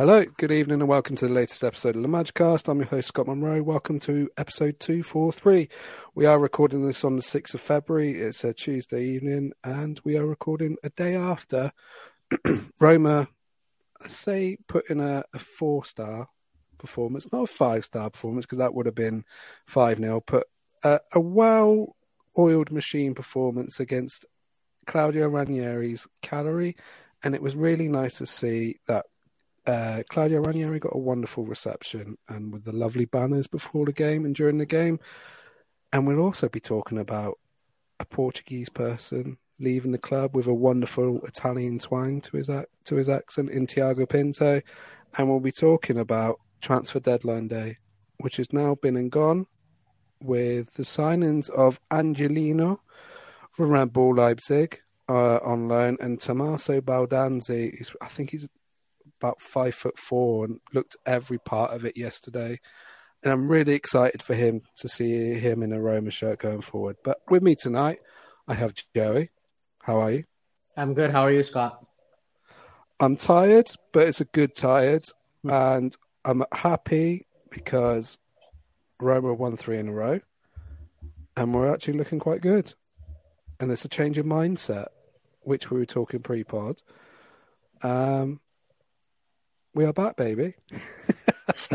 Hello, good evening, and welcome to the latest episode of the Magicast. I'm your host, Scot Monroe. Welcome to episode 243. We are recording this on the 6th of February. It's a Tuesday evening, and we are recording a day after Roma, let's say, put in a, a four star performance, not a five star performance, because that would have been 5 0, but a, a well oiled machine performance against Claudio Ranieri's Cagliari. And it was really nice to see that uh, Claudio Ranieri got a wonderful reception and with the lovely banners before the game and during the game. And we'll also be talking about a Portuguese person leaving the club with a wonderful Italian twang to his to his accent in Tiago Pinto, and we'll be talking about transfer deadline day, which has now been and gone, with the signings of Angelino from Red Bull Leipzig uh, on loan and Tommaso Baldanzi. I think he's about five foot four and looked every part of it yesterday. And I'm really excited for him to see him in a Roma shirt going forward. But with me tonight, I have Joey. How are you? I'm good. How are you, Scot? I'm tired, but it's a good tired. Hmm. And I'm happy because Roma won three in a row. And we're actually looking quite good. And it's a change of mindset, which we were talking pre pod. Um, we are back, baby.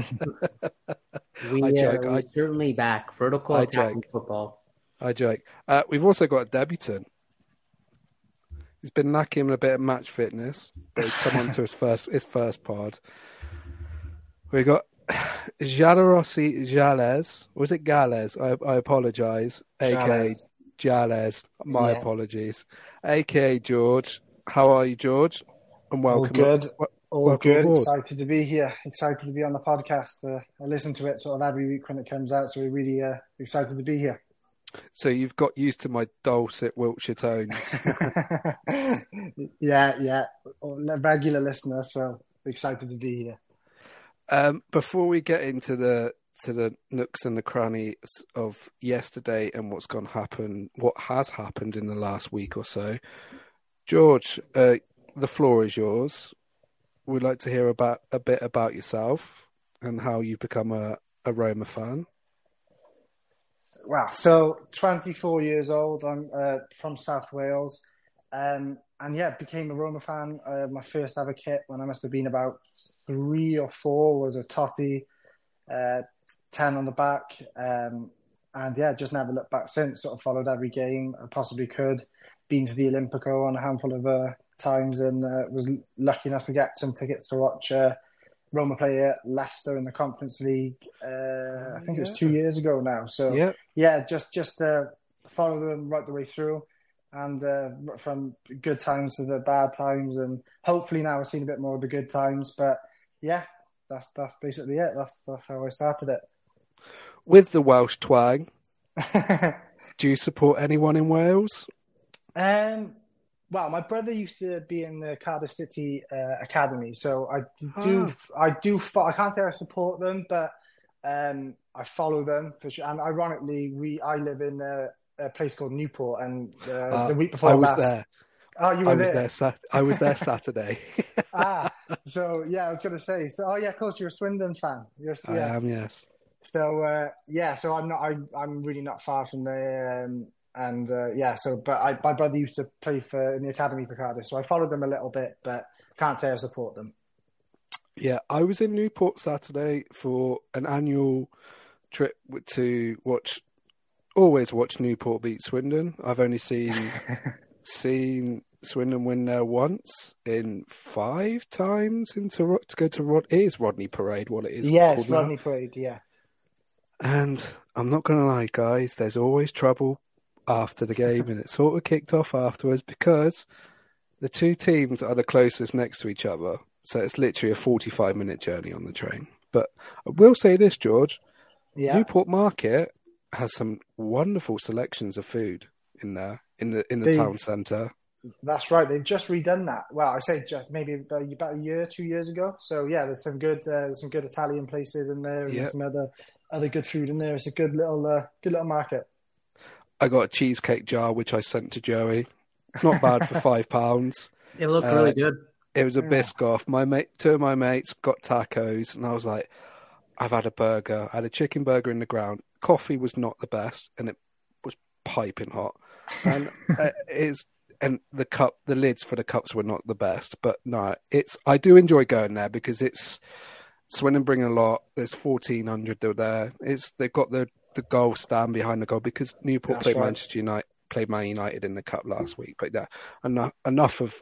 we I joke. are I, certainly back. Vertical I attacking football. I joke. Uh, we've also got a debutant. He's been lacking a bit of match fitness, but he's come on to his first his first pod. We got Giallorossi Jales. Was it Gales? I, I apologise. AKA Jales. My yeah. apologies. AKA George. How are you, George? And welcome. All good. All Welcome good. Aboard. Excited to be here. Excited to be on the podcast. Uh, I listen to it sort of every week when it comes out, so we're really uh, excited to be here. So you've got used to my dulcet Wiltshire tones. yeah, yeah. Regular listener, so excited to be here. Um, before we get into the to the nooks and the crannies of yesterday and what's gone happen, what has happened in the last week or so, George, uh, the floor is yours we'd like to hear about a bit about yourself and how you've become a, a Roma fan. Wow. So, 24 years old. I'm uh, from South Wales. Um, and yeah, became a Roma fan. Uh, my first ever kit when I must have been about three or four was a Totti, uh, 10 on the back. Um, and yeah, just never looked back since. Sort of followed every game I possibly could. Been to the Olimpico on a handful of uh, times and uh, was lucky enough to get some tickets to watch uh, Roma player Leicester in the Conference League. Uh, I think yeah. it was two years ago now. So yeah, yeah just just uh, follow them right the way through, and uh, from good times to the bad times, and hopefully now we're seeing a bit more of the good times. But yeah, that's that's basically it. That's that's how I started it. With the Welsh twang, do you support anyone in Wales? Um, well, my brother used to be in the Cardiff City uh, Academy, so I do, oh. I do, I can't say I support them, but um, I follow them for sure. And ironically, we, I live in a, a place called Newport, and uh, uh, the week before I was last, there. Oh, you were I was there. there I was there Saturday. ah, so yeah, I was going to say. So, oh yeah, of course, you're a Swindon fan. You're, yeah. I am, yes. So uh, yeah, so I'm not. I, I'm really not far from there. Um, and uh, yeah, so but I, my brother used to play for in the academy for Cardiff, so I followed them a little bit, but can't say I support them. Yeah, I was in Newport Saturday for an annual trip to watch. Always watch Newport beat Swindon. I've only seen seen Swindon win there once in five times into to go to Rod. It is Rodney Parade. What it is? Yeah, it's Rodney now. Parade. Yeah. And I'm not going to lie, guys. There's always trouble after the game, and it sort of kicked off afterwards because the two teams are the closest next to each other. So it's literally a 45 minute journey on the train. But I will say this, George. Yeah. Newport Market has some wonderful selections of food in there in the in the they, town centre. That's right. They've just redone that. Well, I say just maybe about a year, two years ago. So yeah, there's some good, uh, there's some good Italian places in there, and yep. some other other good food in there. It's a good little, uh, good little market. I got a cheesecake jar which I sent to Joey. Not bad for five pounds. It looked uh, really good. It was a yeah. Biscoff. My mate, two of my mates got tacos, and I was like, I've had a burger. I had a chicken burger in the ground. Coffee was not the best, and it was piping hot. And uh, it's and the cup, the lids for the cups were not the best. But no, it's I do enjoy going there because it's Swindon bring a lot. There's fourteen hundred there. It's they've got the the goal stand behind the goal because Newport That's played right. Manchester United played Man United in the cup last week. But yeah, enough enough of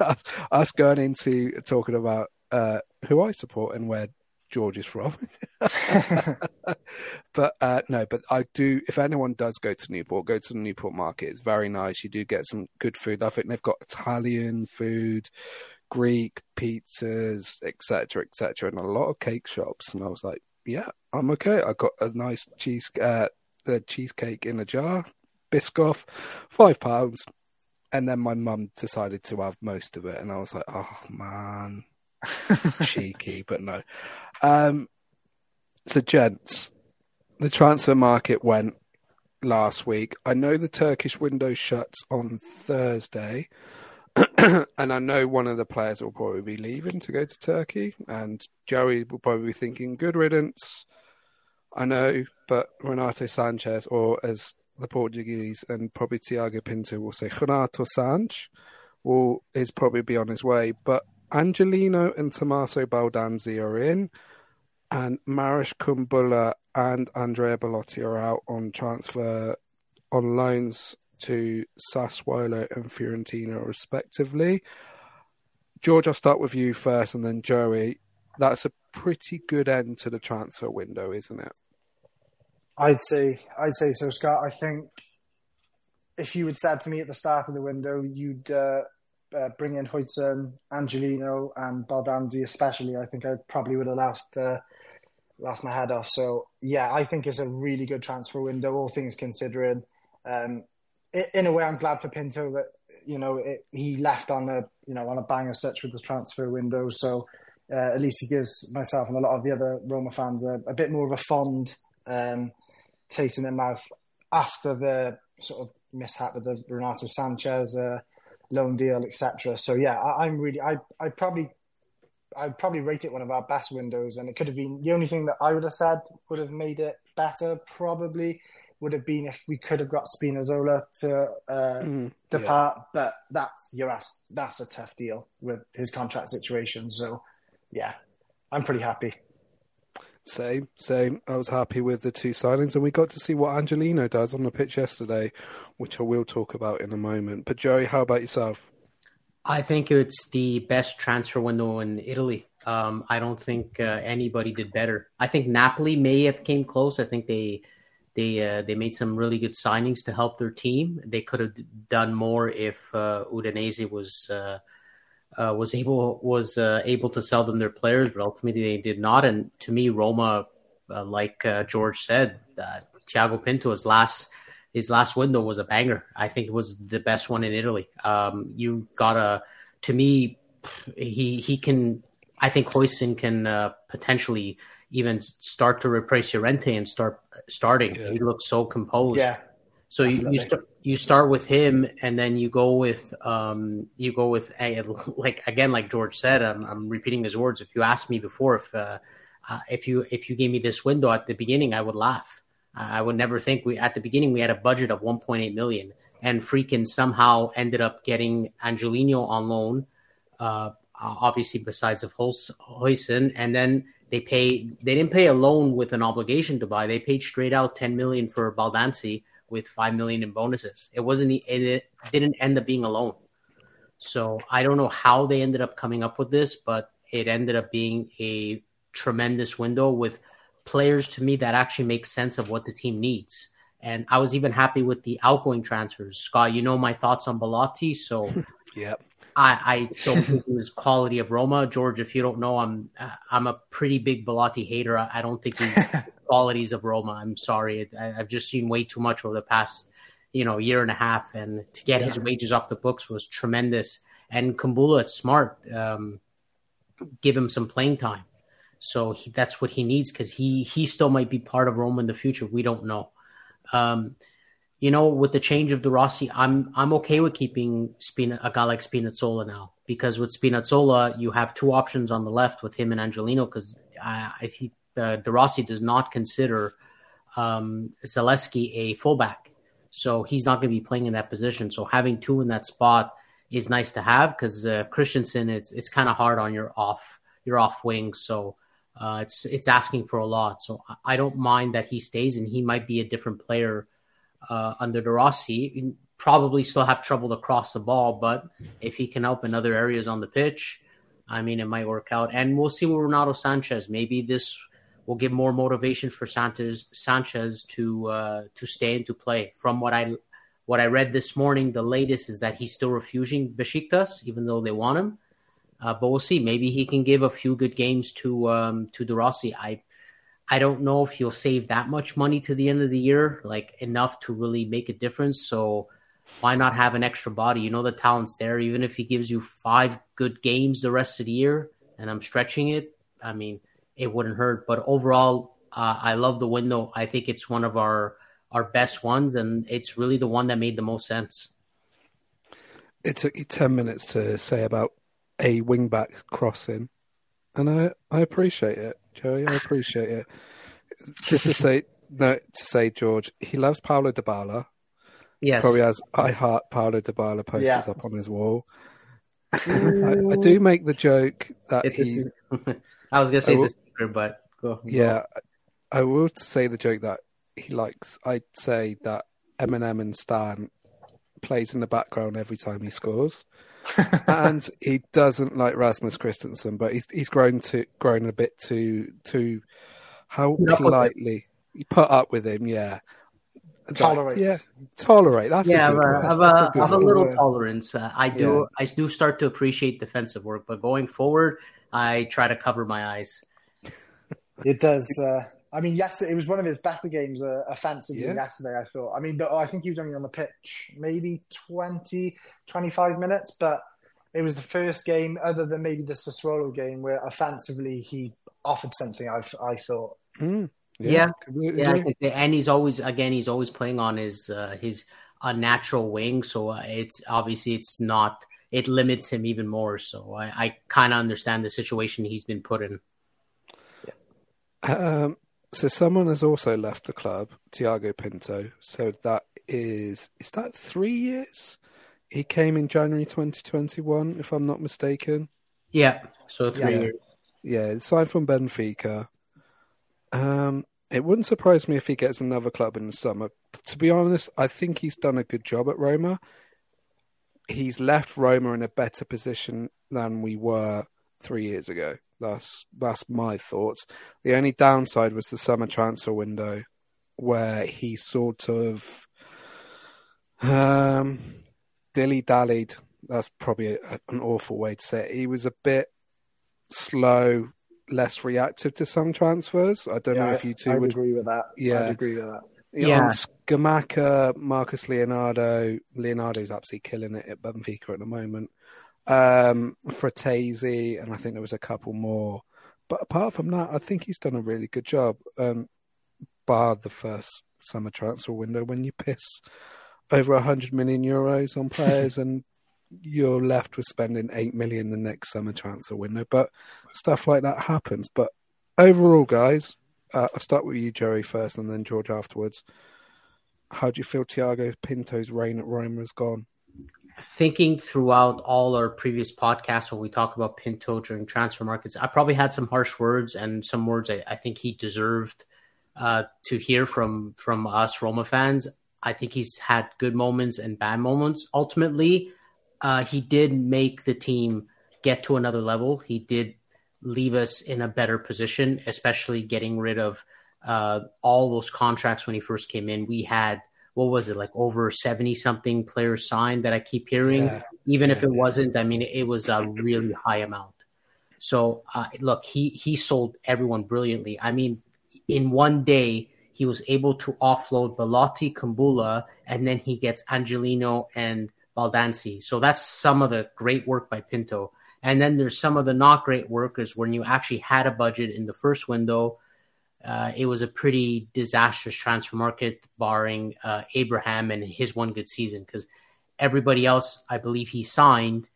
us going into talking about uh, who I support and where George is from. but uh, no, but I do. If anyone does go to Newport, go to the Newport Market. It's very nice. You do get some good food. I think they've got Italian food, Greek pizzas, etc., etc., and a lot of cake shops. And I was like, yeah, I'm okay. I got a nice cheese, uh, the cheesecake in a jar, Biscoff, five pounds. And then my mum decided to have most of it, and I was like, "Oh man, cheeky." But no. Um, so, gents, the transfer market went last week. I know the Turkish window shuts on Thursday, and I know one of the players will probably be leaving to go to Turkey, and Joey will probably be thinking, "Good riddance." I know, but Renato Sanches, or as the Portuguese and probably Tiago Pinto will say, Renato Sanch will is probably be on his way, but Angelino and Tommaso Baldanzi are in, and Marash Kumbulla and Andrea Belotti are out on transfer on loans to Sassuolo and Fiorentina, respectively. George, I'll start with you first, and then Joey. That's a pretty good end to the transfer window, isn't it? I'd say, I'd say so, Scot. I think if you had said to me at the start of the window, you'd uh, uh, bring in Huijsen, Angelino, and Baldanzi, especially. I think I probably would have laughed, uh, laughed my head off. So yeah, I think it's a really good transfer window, all things considering. Um, in a way, I'm glad for Pinto that you know it, he left on a you know on a bang as such with the transfer window. So uh, at least he gives myself and a lot of the other Roma fans a, a bit more of a fond um, taste in their mouth after the sort of mishap with the Renato Sanches uh, loan deal, etc. So yeah, I, am really I I probably I'd probably rate it one of our best windows, and it could have been the only thing that I would have said would have made it better. Probably would have been if we could have got Spinazzola to uh, mm, depart, yeah. but that's you're asked, that's a tough deal with his contract situation. So, yeah, I'm pretty happy. Same, same. I was happy with the two signings, and we got to see what Angelino does on the pitch yesterday, which I will talk about in a moment. But Joey, how about yourself? I think it's the best transfer window in Italy. Um, I don't think uh, anybody did better. I think Napoli may have came close. I think they they uh, they made some really good signings to help their team. They could have done more if uh, Udinese was uh, uh was able was uh, able to sell them their players, but ultimately they did not. And to me, Roma, uh, like George said, Tiago Pinto's last his last window was a banger. I think it was the best one in Italy. Um, you gotta to me, he he can. I think Huijsen can potentially even start to replace Llorente and start starting. Yeah. He looks so composed. Yeah. So you you, st- you start with him, and then you go with um you go with a like again like George said. I'm, I'm repeating his words. If you asked me before if uh, uh, if you if you gave me this window at the beginning, I would laugh. I would never think we at the beginning we had a budget of 1.8 million, and freaking somehow ended up getting Angelino on loan. Uh, obviously, besides of Huijsen, and then they pay they didn't pay a loan with an obligation to buy. They paid straight out 10 million for Baldanzi with 5 million in bonuses. It wasn't it didn't end up being a loan. So I don't know how they ended up coming up with this, but it ended up being a tremendous window with players to me that actually makes sense of what the team needs. And I was even happy with the outgoing transfers. Scot, you know my thoughts on Belotti, so yep. I, I don't think he was quality of Roma. George, if you don't know, I'm I'm a pretty big Belotti hater. I, I don't think he's qualities of Roma. I'm sorry. I, have just seen way too much over the past you know year and a half, and to get yeah. his wages off the books was tremendous. And Kumbulla, it's smart. Um, give him some playing time. So he, that's what he needs because he he still might be part of Roma in the future. We don't know. Um, you know, with the change of De Rossi, I'm I'm okay with keeping Spina, a guy like Spinazzola now because with Spinazzola you have two options on the left with him and Angelino because I, I think uh, De Rossi does not consider um, Zalewski a fullback, so he's not going to be playing in that position. So having two in that spot is nice to have because uh, Kristensen it's it's kind of hard on your off your off wing, So uh, it's it's asking for a lot. So I don't mind that he stays, and he might be a different player uh, under De Rossi. Probably still have trouble to cross the ball, but if he can help in other areas on the pitch, I mean, it might work out. And we'll see with Ronaldo Sanches. Maybe this will give more motivation for Sanches Sanches to uh, to stay and to play. From what I what I read this morning, the latest is that he's still refusing Besiktas, even though they want him. Uh, but we'll see. Maybe he can give a few good games to um, to De Rossi. I I don't know if he'll save that much money to the end of the year, like enough to really make a difference. So why not have an extra body? You know the talent's there. Even if he gives you five good games the rest of the year, and I'm stretching it, I mean it wouldn't hurt. But overall, uh, I love the window. I think it's one of our our best ones, and it's really the one that made the most sense. It took you ten minutes to say about a wingback crossing, and I I appreciate it, Joey. I appreciate it. Just to say no, to say George, he loves Paulo Dybala. Yes, probably has I heart Paulo Dybala posters yeah. up on his wall. I, I, do make the joke that it's he's. I was gonna say will, it's a secret, but go. Yeah, go. I will say the joke that he likes. I'd say that Eminem and Stan plays in the background every time he scores. and he doesn't like Rasmus Kristensen, but he's he's grown to grown a bit to to how politely you put up with him, yeah. Tolerate, yeah, tolerate. That's yeah, I've a, a, a little word. tolerance. Uh, I do, yeah. I do start to appreciate defensive work, but going forward, I try to cover my eyes. It does. Uh, I mean, yes, it was one of his better games uh, offensively yeah. yesterday, I thought. I mean, I think he was only on the pitch maybe 20, 25 minutes, but it was the first game, other than maybe the Sassuolo game, where offensively he offered something, I, I thought. Mm, yeah, yeah, yeah and he's always, again, he's always playing on his, uh, his unnatural wing. So uh, it's obviously it's not, it limits him even more. So I, I kind of understand the situation he's been put in. Yeah. Um, so someone has also left the club, Tiago Pinto. So that is is that three years? He came in January 2021, if I'm not mistaken. Yeah, so three yeah. years. Yeah, signed from Benfica. Um, it wouldn't surprise me if he gets another club in the summer. To be honest, I think he's done a good job at Roma. He's left Roma in a better position than we were three years ago. That's that's my thoughts. The only downside was the summer transfer window, where he sort of um, dilly dallied. That's probably a, an awful way to say it. He was a bit slow, less reactive to some transfers. I don't yeah, know if you two I, would agree with that. Yeah, I'd agree with that. Yeah, on Scamacca, Marcos Leonardo. Leonardo's absolutely killing it at Benfica at the moment um, Frattesi, and I think there was a couple more. But apart from that, I think he's done a really good job. Um, bar the first summer transfer window when you piss over a hundred million euros on players and you're left with spending eight million the next summer transfer window. But stuff like that happens. But overall, guys, uh, I'll start with you, Jerry, first, and then George afterwards. How do you feel Tiago Pinto's reign at Roma has gone? Thinking throughout all our previous podcasts when we talk about Pinto during transfer markets, I probably had some harsh words and some words I, I think he deserved uh, to hear from from us Roma fans. I think he's had good moments and bad moments. Ultimately, uh, he did make the team get to another level. He did leave us in a better position, especially getting rid of uh, all those contracts when he first came in. We had what was it like over 70 something players signed that I keep hearing yeah. even yeah, if it wasn't I mean it was a really high amount so uh, look he he sold everyone brilliantly I mean in one day he was able to offload Belotti, Kumbulla, and then he gets Angelino and Baldanzi. So that's some of the great work by Pinto. And then there's some of the not great workers when you actually had a budget in the first window. Uh, it was a pretty disastrous transfer market, barring uh, Abraham and his one good season, because everybody else, I believe, he signed.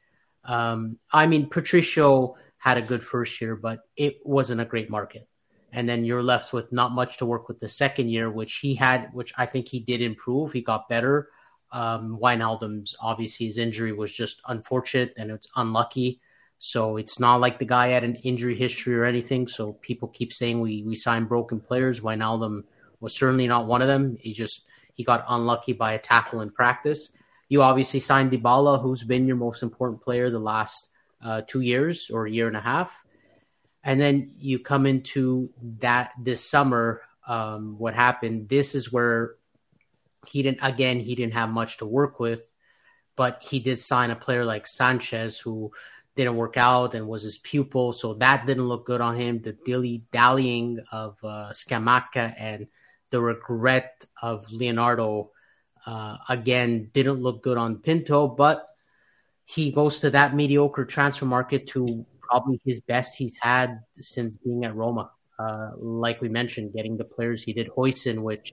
Um, I mean, Patricio had a good first year, but it wasn't a great market. And then you're left with not much to work with the second year, which he had, which I think he did improve. He got better. Um, Wijnaldum's obviously his injury was just unfortunate and it's unlucky. So it's not like the guy had an injury history or anything. So people keep saying we we sign broken players. Wijnaldum was certainly not one of them. He just he got unlucky by a tackle in practice. You obviously signed Dybala, who's been your most important player the last uh, two years or a year and a half, and then you come into that this summer. Um, what happened? This is where he didn't again. He didn't have much to work with, but he did sign a player like Sanches, who didn't work out and was his pupil, so that didn't look good on him. The dilly dallying of uh, Scamacca and the regret of Leonardo uh, again didn't look good on Pinto, but he goes to that mediocre transfer market to probably his best he's had since being at Roma. Uh, like we mentioned, getting the players he did, Huijsen, which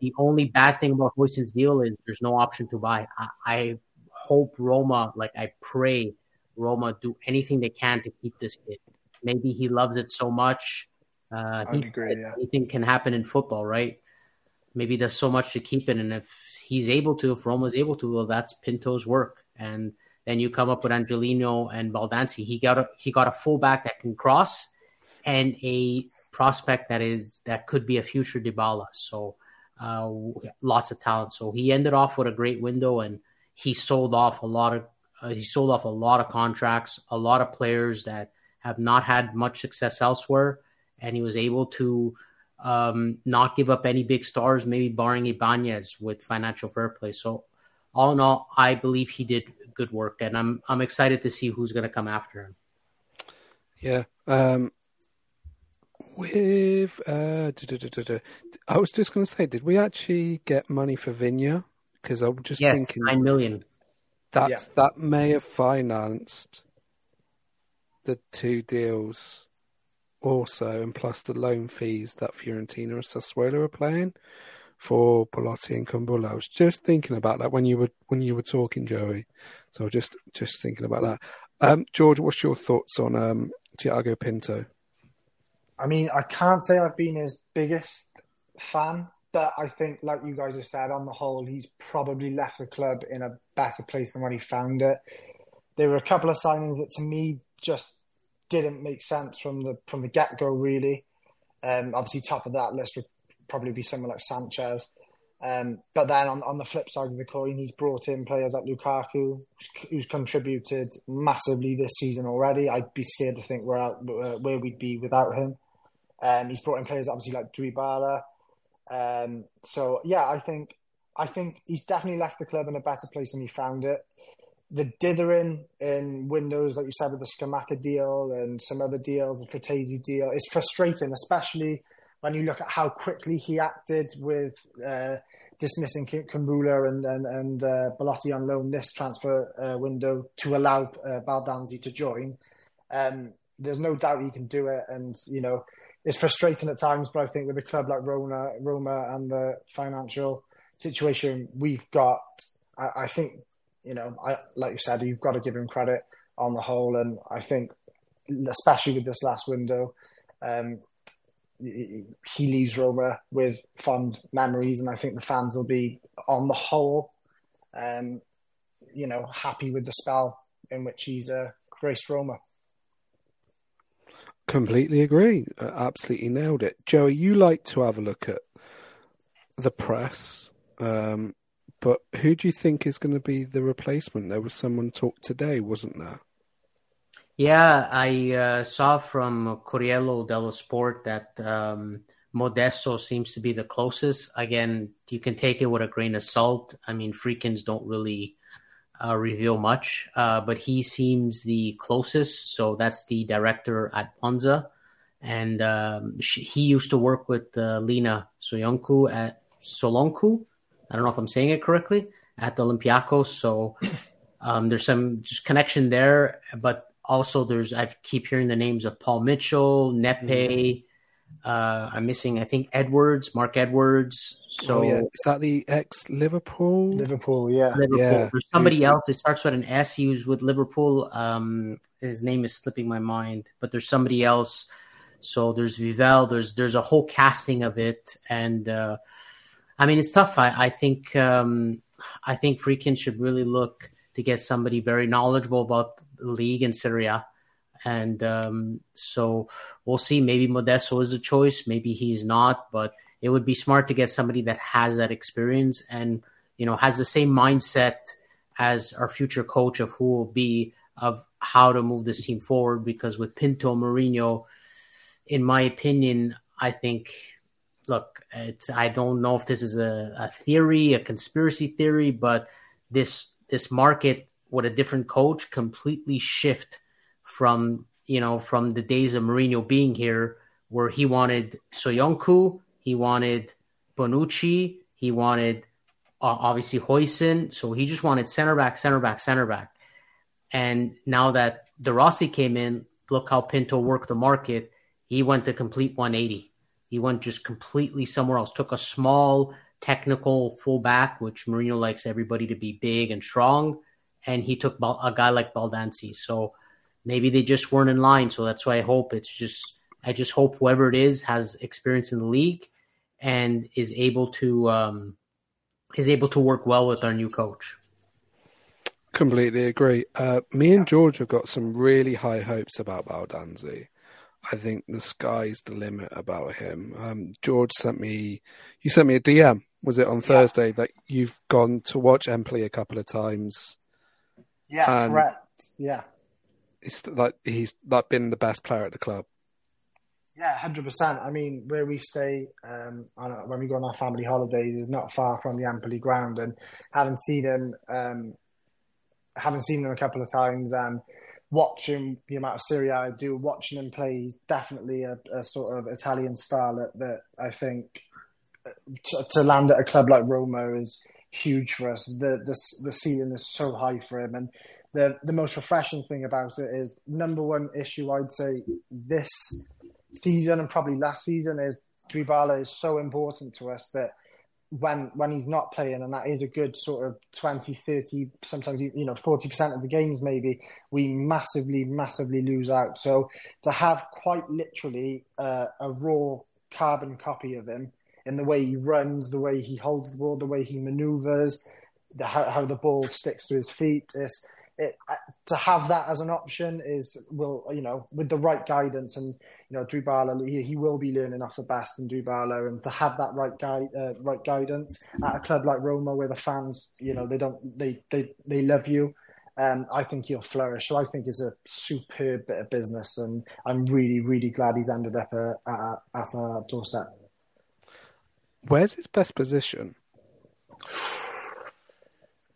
the only bad thing about Huijsen's deal is there's no option to buy. I, I hope Roma, like I pray Roma do anything they can to keep this kid. Maybe he loves it so much. Uh, agree. Yeah. Anything can happen in football, right? Maybe there's so much to keep it, and if he's able to, if Roma's able to, well, that's Pinto's work. And then you come up with Angelino and Baldanzi. He got a he got a fullback that can cross, and a prospect that is that could be a future Dybala. So uh, lots of talent. So he ended off with a great window, and he sold off a lot of uh, he sold off a lot of contracts, a lot of players that have not had much success elsewhere, and he was able to um, not give up any big stars, maybe barring Ibanez with financial fair play. So, all in all, I believe he did good work, and I'm I'm excited to see who's going to come after him. Yeah. Um, with uh, I was just going to say, did we actually get money for Viña? Because I'm just yes, thinking nine million. That's yeah. that may have financed the two deals also, and plus the loan fees that Fiorentina and Sassuolo are playing for Belotti and Kumbulla. I was just thinking about that when you were when you were talking, Joey. So just just thinking about that. Um, George, what's your thoughts on um, Tiago Pinto? I mean, I can't say I've been his biggest fan but I think, like you guys have said, on the whole, he's probably left the club in a better place than when he found it. There were a couple of signings that, to me, just didn't make sense from the from the get go. Really, um, obviously, top of that list would probably be someone like Sanches. Um, but then on, on the flip side of the coin, he's brought in players like Lukaku, who's contributed massively this season already. I'd be scared to think where where we'd be without him. Um, he's brought in players obviously like Dybala, um, so yeah, I think I think he's definitely left the club in a better place than he found it. The dithering in windows, like you said, with the Scamacca deal and some other deals, the Frattesi deal, is frustrating, especially when you look at how quickly he acted with uh, dismissing Kumbulla and and, and uh, on loan this transfer uh, window to allow uh, Baldanzi to join. Um, there's no doubt he can do it, and you know it's frustrating at times, but I think with a club like Roma, Roma and the financial situation we've got, I, I think you know, I, like you said, you've got to give him credit on the whole, and I think, especially with this last window, um, he leaves Roma with fond memories, and I think the fans will be, on the whole, um, you know, happy with the spell in which he's uh, graced Roma. Completely agree. Uh, absolutely nailed it. Joey, you like to have a look at the press, um, but who do you think is going to be the replacement? There was someone talked today, wasn't there? Yeah, I uh, saw from Corriere dello Sport that um, Modesto seems to be the closest. Again, you can take it with a grain of salt. I mean, Friedkins don't really uh, reveal much, uh, but he seems the closest. So that's the director at Monza. and um, she, he used to work with uh, Lina Soyuncu at Solonku. I don't know if I'm saying it correctly at the Olympiacos. So um, there's some just connection there, but also there's I keep hearing the names of Paul Mitchell, Nepe. Mm-hmm. Uh, I'm missing, I think Edwards, Mark Edwards. So oh, yeah. is that the ex Liverpool? Liverpool, yeah, Liverpool. Yeah. There's somebody else. It starts with an S. He was with Liverpool. Um, his name is slipping my mind, but there's somebody else. So there's Vivell. There's there's a whole casting of it, and uh, I mean it's tough. I, I think um, I think Friedkin should really look to get somebody very knowledgeable about the league in Serie A. And um, so we'll see. Maybe Modesto is a choice. Maybe he's not. But it would be smart to get somebody that has that experience and you know has the same mindset as our future coach of who will be of how to move this team forward. Because with Pinto Mourinho, in my opinion, I think look, I don't know if this is a, a theory, a conspiracy theory, but this this market with a different coach completely shift from you know from the days of Mourinho being here, where he wanted Soyuncu, he wanted Bonucci, he wanted uh, obviously Huijsen, so he just wanted center back, center back, center back. And now that De Rossi came in, look how Pinto worked the market. He went to complete 180 he went just completely somewhere else. Took a small technical fullback, which Mourinho likes everybody to be big and strong, and he took a guy like Baldanzi. So maybe they just weren't in line. So that's why I hope it's just I just hope whoever it is has experience in the league and is able to um, is able to work well with our new coach. Completely agree. Uh, me and George have got some really high hopes about Baldanzi. I think the sky's the limit about him. Um, George sent me, you sent me a DM. Was it on Thursday yeah. that you've gone to watch Empoli a couple of times? Yeah, correct. Yeah, it's like he's like been the best player at the club. Yeah, hundred percent. I mean, where we stay um, on, when we go on our family holidays is not far from the Empoli ground, and having seen him, um, having seen him a couple of times, and watching the amount of Serie A I do, watching him play, he's definitely a, a sort of Italian star that, I think to, to, land at a club like Roma is huge for us. The, the the ceiling is so high for him, and the the most refreshing thing about it is number one issue I'd say this season and probably last season is Dybala is so important to us that when when he's not playing, and that is a good sort of 20, 30, sometimes you know forty percent of the games, maybe we massively, massively lose out. So to have quite literally uh, a raw carbon copy of him in the way he runs, the way he holds the ball, the way he manoeuvres, the, how, how the ball sticks to his feet, is it, uh, to have that as an option is will you know with the right guidance and you know Dybala he, he will be learning off the best in Dybala and to have that right guide uh, right guidance at a club like Roma where the fans you know they don't they they, they love you um, I think he'll flourish. So I think it's a superb bit of business and I'm really really glad he's ended up uh, at, at our doorstep where's his best position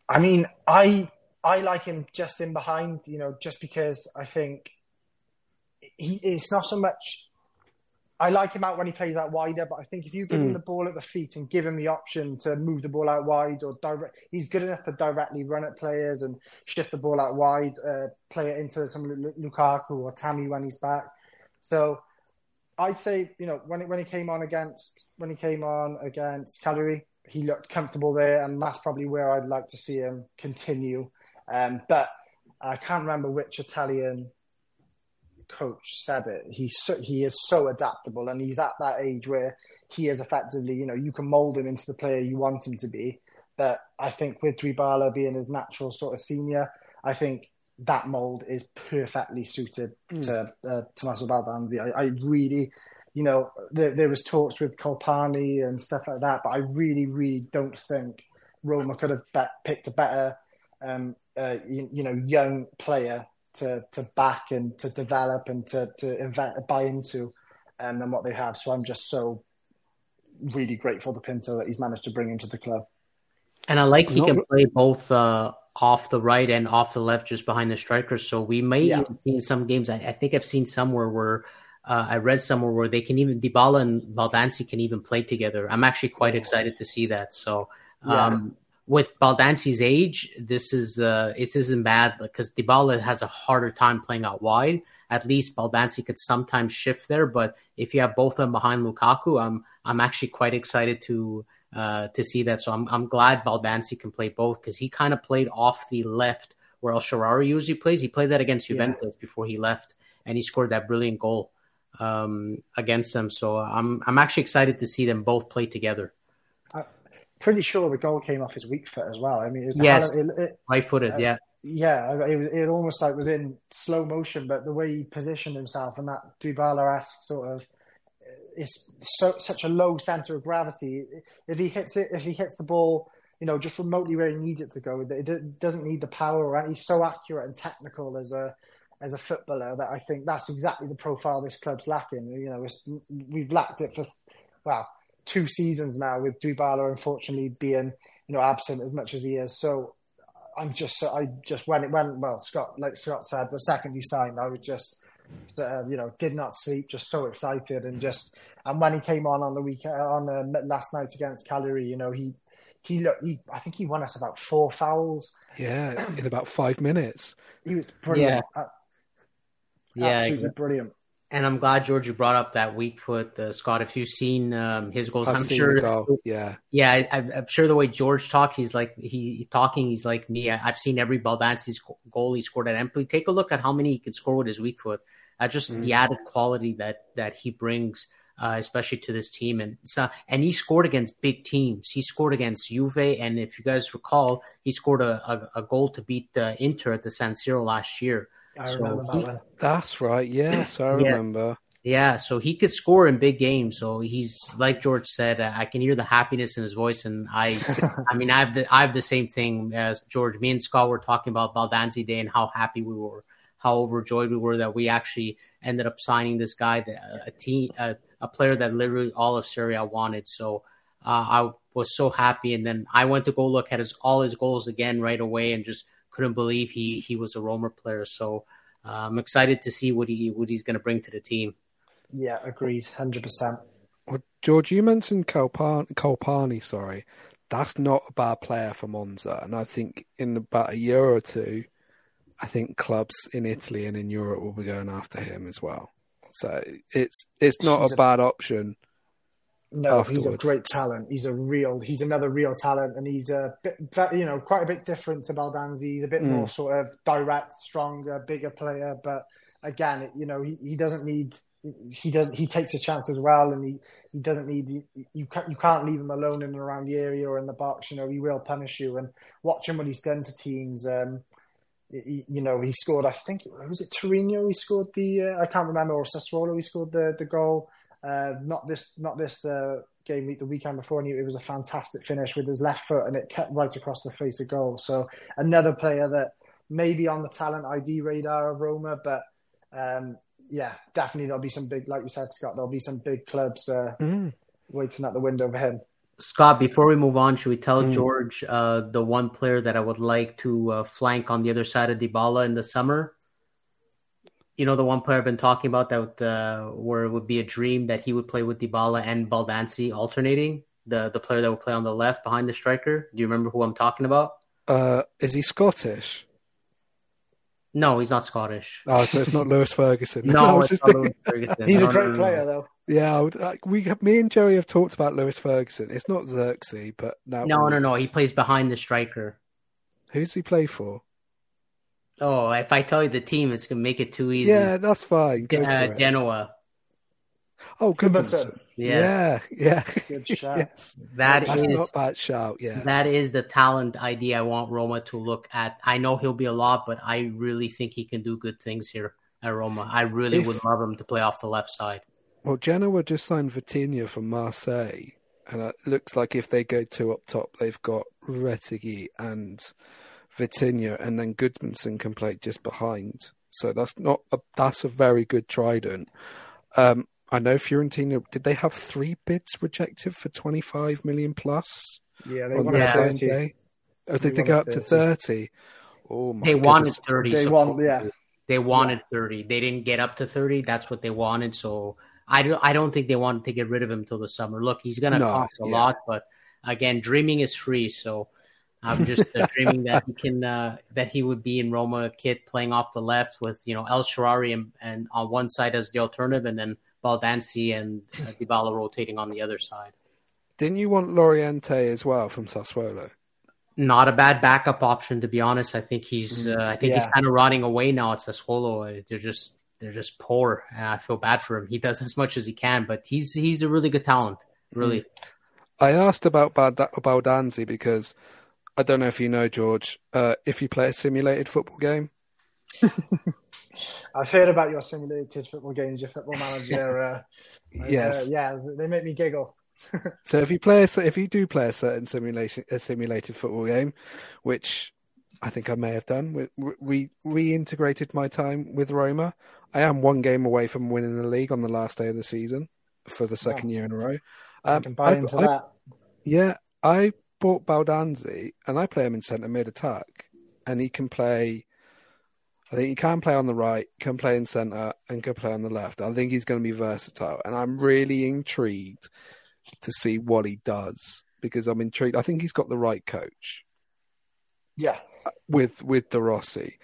I mean I I like him just in behind, you know, just because I think he it's not so much. I like him out when he plays out wider, but I think if you give mm. him the ball at the feet and give him the option to move the ball out wide or direct, he's good enough to directly run at players and shift the ball out wide, uh, play it into some Lukaku or Tammy when he's back. So I'd say, you know, when when he came on against when he came on against Cagliari, he looked comfortable there, and that's probably where I'd like to see him continue. Um, but I can't remember which Italian coach said it. He's so, he is so adaptable, and he's at that age where he is effectively, you know, you can mold him into the player you want him to be. But I think with Dybala being his natural sort of senior, I think that mold is perfectly suited mm. to uh, Tommaso Baldanzi. I, I really, you know, there, there, was talks with Colpani and stuff like that, but I really, really don't think Roma could have bet, picked a better um, uh, you, you, know young player to to back and to develop and to to invent, buy into, um, than what they have. So I'm just so really grateful to Pinto that he's managed to bring into the club. And I like he can play both uh, off the right and off the left, just behind the strikers. So we may yeah. even see some games. I, I, think I've seen somewhere where uh, I read somewhere where they can even Dybala and Baldanzi can even play together. I'm actually quite excited to see that. So um, with Baldanzi's age, this is uh, this isn't bad because Dybala has a harder time playing out wide. At least Baldanzi could sometimes shift there, but if you have both of them behind Lukaku, I'm I'm actually quite excited to uh, to see that. So I'm I'm glad Baldanzi can play both because he kind of played off the left where El Shaarawy usually plays. He played that against Juventus yeah. before he left, and he scored that brilliant goal um, against them. So I'm I'm actually excited to see them both play together. I'm pretty sure the goal came off his weak foot as well. I mean, it yes, right footed, uh, yeah. Yeah, it, was, it almost like was in slow motion, but the way he positioned himself and that Dybala-esque sort of it's so such a low center of gravity. If he hits it, if he hits the ball, you know, just remotely where he needs it to go, it doesn't need the power. Right? He's so accurate and technical as a as a footballer that I think that's exactly the profile this club's lacking. You know, we've lacked it for well two seasons now with Dybala unfortunately being you know absent as much as he is. So I'm just I just when it went well, Scot like Scot said, the second he signed, I was just uh, you know did not sleep, just so excited and just and when he came on on the weekend on uh, last night against Cagliari, you know he he looked. He, I think he won us about four fouls. Yeah, in about five minutes. He was brilliant. Yeah, yeah absolutely exactly. brilliant. And I'm glad George you brought up that weak foot, uh, Scot. If you've seen um, his goals, i am sure. Yeah, yeah, I, am sure the way George talks, he's like he, he's talking. He's like me. I, have seen every Baldanzi's goal he scored at Empoli. Take a look at how many he can score with his weak foot. Uh, just mm. the added quality that that he brings, uh, especially to this team. And so, and he scored against big teams. He scored against Juve, and if you guys recall, he scored a, a, a goal to beat uh, Inter at the San Siro last year. I so remember he, that That's right. Yes, I remember. Yeah, so he could score in big games. So he's like George said. Uh, I can hear the happiness in his voice, and I, I mean, I have the I have the same thing as George. Me and Scott were talking about Baldanzi Day and how happy we were, how overjoyed we were that we actually ended up signing this guy, a team, a, a player that literally all of Serie A wanted. So uh, I was so happy, and then I went to go look at his all his goals again right away, and just couldn't believe he he was a Roma player. So uh, I'm excited to see what he what he's going to bring to the team. Yeah, agreed, hundred percent. Well, George, you mentioned Colpani. Sorry, that's not a bad player for Monza, and I think in about a year or two, I think clubs in Italy and in Europe will be going after him as well. So it's it's not he's a bad option. No, afterwards. he's a great talent. He's a real. He's another real talent, and he's a bit, you know, quite a bit different to Baldanzi. He's a bit mm. more sort of direct, stronger, bigger player. But again, you know, he, he doesn't need. He doesn't. He takes a chance as well, and he, he doesn't need you. You can't, you can't leave him alone in and around the area or in the box. You know, he will punish you. And watching what he's done to teams, um, you know, he scored. I think was it Torino. He scored the. Uh, I can't remember or Sassuolo. He scored the the goal. Uh, not this, not this uh, game week, the weekend before, and it was a fantastic finish with his left foot, and it kept right across the face of goal. So another player that maybe on the talent ID radar of Roma, but um, yeah, definitely there'll be some big, like you said, Scot. There'll be some big clubs uh, mm. waiting at the window for him. Scot, before we move on, should we tell mm. George uh, the one player that I would like to uh, flank on the other side of Dybala in the summer? you know the one player I've been talking about that uh, where it would be a dream that he would play with Dybala and Baldanzi alternating the the player that would play on the left behind the striker. Do you remember who I'm talking about? Uh, is he Scottish? No, he's not Scottish. Oh, so it's not Lewis Ferguson. no, it's not Lewis Ferguson. he's a great player though. Yeah, would, we me and Jerry have talked about Lewis Ferguson. It's not Zirkzee, but no, no, no, no. He plays behind the striker. Who's he play for? Oh, if I tell you the team, it's gonna make it too easy. Yeah, that's fine. Go uh, Genoa. Oh, Gudmundsson. Yeah, yeah, yeah. Good shout. yes, that that's is, not bad shout. Yeah, that is the talent idea I want Roma to look at. I know he'll be a lot, but I really think he can do good things here at Roma. I really if, would love him to play off the left side. Well, Genoa just signed Vitinha from Marseille, and it looks like if they go two up top, they've got Retegui and Vitinha, and then Gudmundsson can play just behind. So that's not a, that's a very good trident. Um, I know Fiorentina did they have three bids rejected for twenty five million plus? Yeah, they wanted thirty. Oh, did they, they go up 30. to thirty? Oh my! They goodness. wanted thirty. They so want, yeah. They wanted yeah. 30. They didn't get up to 30. That's what they wanted. So I don't, I don't think they wanted to get rid of him till the summer. Look, he's going to no, cost a yeah. lot, but again, dreaming is free. So I'm just uh, dreaming that he can, uh, that he would be in Roma kit playing off the left with, you know, El Shaarawy and, and on one side as the alternative and then Baldanzi and uh, Dybala rotating on the other side. Didn't you want Laurienté as well from Sassuolo? not a bad backup option to be honest. I think he's mm, uh, I think yeah. he's kind of rotting away now at Sassuolo. They're just they're just poor. I feel bad for him. He does as much as he can, but he's he's a really good talent. Really. I asked about Baldanzi because I don't know if you know George. Uh, if you play a simulated football game. I've heard about your simulated football games, your football manager. Uh, yes. Uh, yeah, they make me giggle. so if you play, a, if you do play a certain simulation, a simulated football game, which I think I may have done, we reintegrated my time with Roma. I am one game away from winning the league on the last day of the season for the second year in a row. Um, I can buy I, into I, that. Yeah, I bought Baldanzi and I play him in centre mid attack, and he can play. I think he can play on the right, can play in centre, and can play on the left. I think he's going to be versatile, and I'm really intrigued to see what he does because I'm intrigued. I think he's got the right coach. Yeah, with with De Rossi,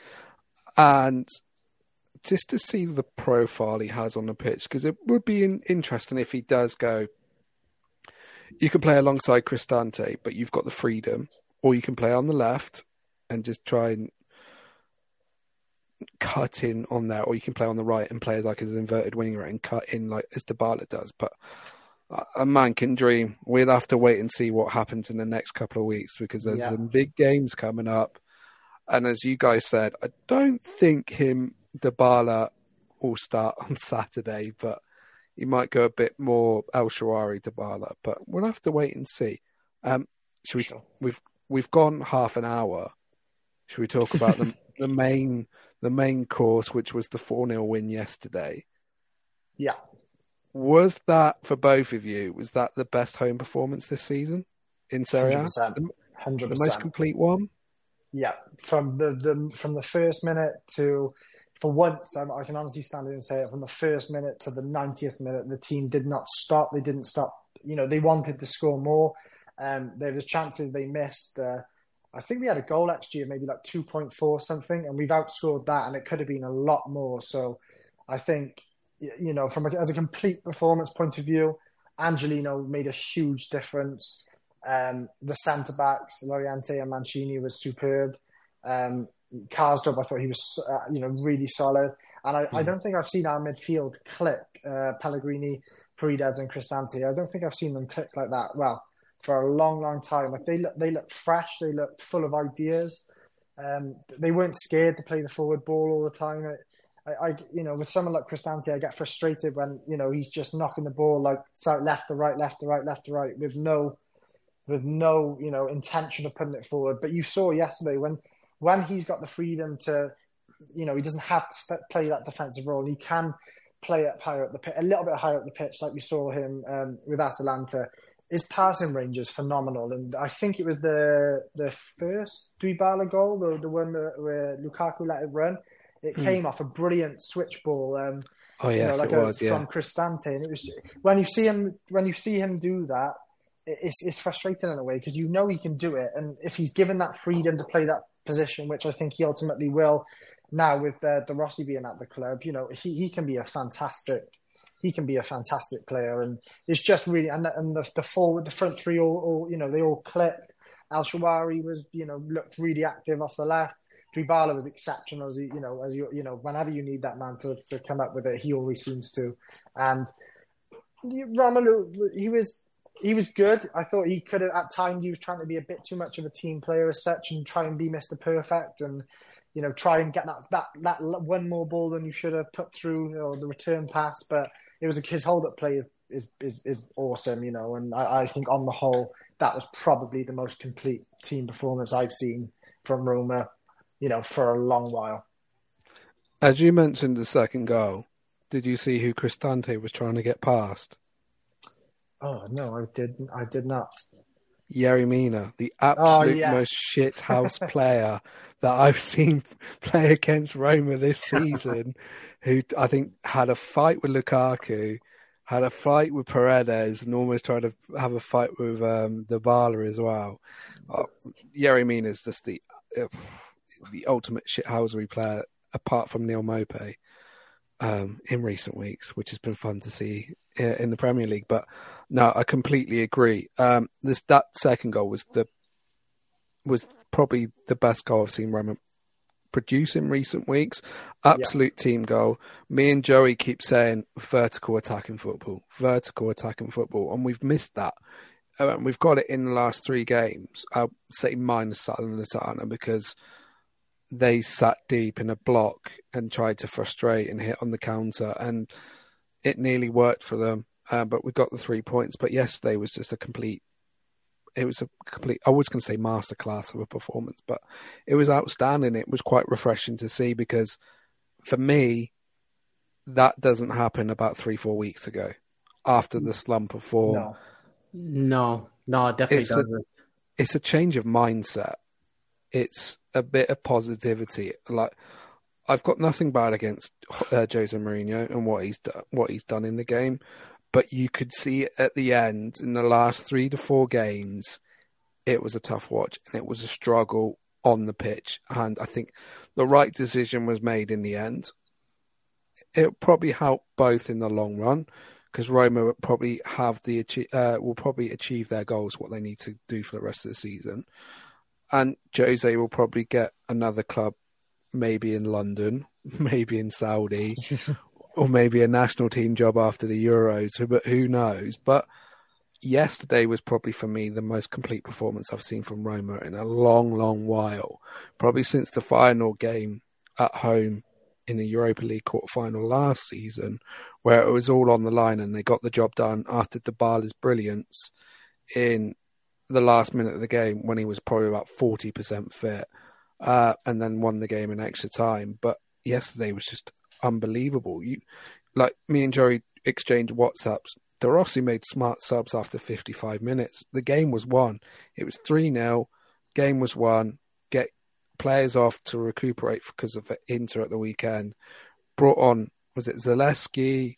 and just to see the profile he has on the pitch because it would be in, interesting if he does go. You can play alongside Cristante, but you've got the freedom, or you can play on the left and just try and cut in on there, or you can play on the right and play like as an inverted winger and cut in like as Dybala does. But a man can dream. We'll have to wait and see what happens in the next couple of weeks because there's yeah. some big games coming up. And as you guys said, I don't think him Dybala will start on Saturday, but he might go a bit more El Shaarawy Dybala. But we'll have to wait and see. Um, should we? Sure. We've we've gone half an hour. Should we talk about the the main the main course, which was the four 0 win yesterday? Yeah. Was that for both of you? Was that the best home performance this season in Serie A? Hundred The most complete one. Yeah, from the, the from the first minute to for once, I, I can honestly stand here and say it. From the first minute to the ninetieth minute, the team did not stop. They didn't stop. You know, they wanted to score more. Um, there was chances they missed. Uh, I think we had a goal XG of maybe like two point four something, and we've outscored that, and it could have been a lot more. So, I think you know, from a, as a complete performance point of view, Angelino made a huge difference. Um, the centre backs, Llorente and Mancini, was superb. Um, Karsdorp, I thought he was, uh, you know, really solid. And I, mm. I, hmm. don't think I've seen our midfield click. Uh, Pellegrini, Paredes, and Cristante. I don't think I've seen them click like that. Well, for a long, long time. Like they look, they looked fresh. They looked full of ideas. Um, they weren't scared to play the forward ball all the time. I, I, you know, with someone like Cristante, I get frustrated when you know he's just knocking the ball like left to right, left to right, left to right, with no, with no, you know, intention of putting it forward. But you saw yesterday when when he's got the freedom to, you know, he doesn't have to play that defensive role. He can play up higher up the pitch, a little bit higher up the pitch, like we saw him um, with Atalanta. His passing range is phenomenal, and I think it was the the first Dybala goal, the the one where Lukaku let it run it hmm. came off a brilliant switch ball. Um, oh yes, you know, like it a, was. Yeah. From Cristante, and it was when you see him when you see him do that, it's it's frustrating in a way because you know he can do it, and if he's given that freedom to play that position, which I think he ultimately will, now with uh, De Rossi being at the club, you know he he can be a fantastic. He can be a fantastic player, and it's just really and and the, the forward, the front three all, all you know they all clicked. El Shaarawy was you know looked really active off the left. Dybala was exceptional as he, you know, as you, you know, whenever you need that man to, to come up with it, he always seems to. And Romelu, he was he was good. I thought he could have at times he was trying to be a bit too much of a team player as such and try and be Mister Perfect and you know try and get that that that one more ball than you should have put through or the return pass. But it was his hold up play is is is, is awesome, you know. And I, I think on the whole that was probably the most complete team performance I've seen from Roma you know, for a long while. As you mentioned the second goal, did you see who Cristante was trying to get past? Oh no, I did. I did not. Yerry Mina, the absolute oh, yeah. most shithouse player that I've seen play against Roma this season, who I think had a fight with Lukaku, had a fight with Paredes, and almost tried to have a fight with um, Dybala as well. Uh, Yerry Mina is just the uh, the ultimate shithousery player, apart from Neil Maupay, um, in recent weeks, which has been fun to see uh, in the Premier League. But no, I completely agree. Um, this that second goal was the was probably the best goal I've seen Roma produce in recent weeks. Absolute yeah. team goal. Me and Joey keep saying vertical attacking football, vertical attacking football, and we've missed that. Uh, we've got it in the last three games. I'll say minus Salernitana because they sat deep in a block and tried to frustrate and hit on the counter, and it nearly worked for them. Uh, but we got the three points. But yesterday was just a complete. It was a complete. I was going to say masterclass of a performance, but it was outstanding. It was quite refreshing to see because, for me, that doesn't happen about three four weeks ago, after the slump of form. No, no, no it definitely it's doesn't. A, it's a change of mindset. It's a bit of positivity. Like I've got nothing bad against uh, Jose Mourinho and what he's done, what he's done in the game, but you could see at the end in the last three to four games, it was a tough watch and it was a struggle on the pitch. And I think the right decision was made in the end. It probably helped both in the long run because Roma will probably have the uh, will probably achieve their goals, what they need to do for the rest of the season. And Jose will probably get another club maybe in London, maybe in Saudi, or maybe a national team job after the Euros. But who knows? But yesterday was probably for me the most complete performance I've seen from Roma in a long, long while. Probably since the final game at home in the Europa League quarter final last season, where it was all on the line and they got the job done after Dybala's brilliance in the last minute of the game when he was probably about 40% fit uh, and then won the game in extra time. But yesterday was just unbelievable. You like me and Joey exchanged WhatsApps. De Rossi made smart subs after 55 minutes. The game was won. It was 3 0. Game was won. Get players off to recuperate because of Inter at the weekend. Brought on, was it Zalewski,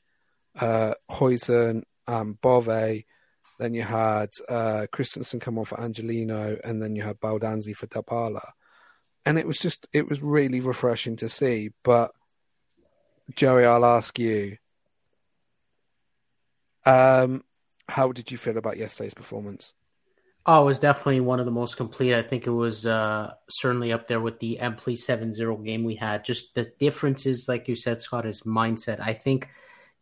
uh, Huijsen, um, Bove. Then you had uh, Kristensen come on for Angelino, and then you had Baldanzi for Dybala and it was just it was really refreshing to see. But Joey, I'll ask you, um, how did you feel about yesterday's performance? Oh, it was definitely one of the most complete. I think it was uh, certainly up there with the Empoli 7-0 game we had. Just the differences, like you said, Scott, is mindset. I think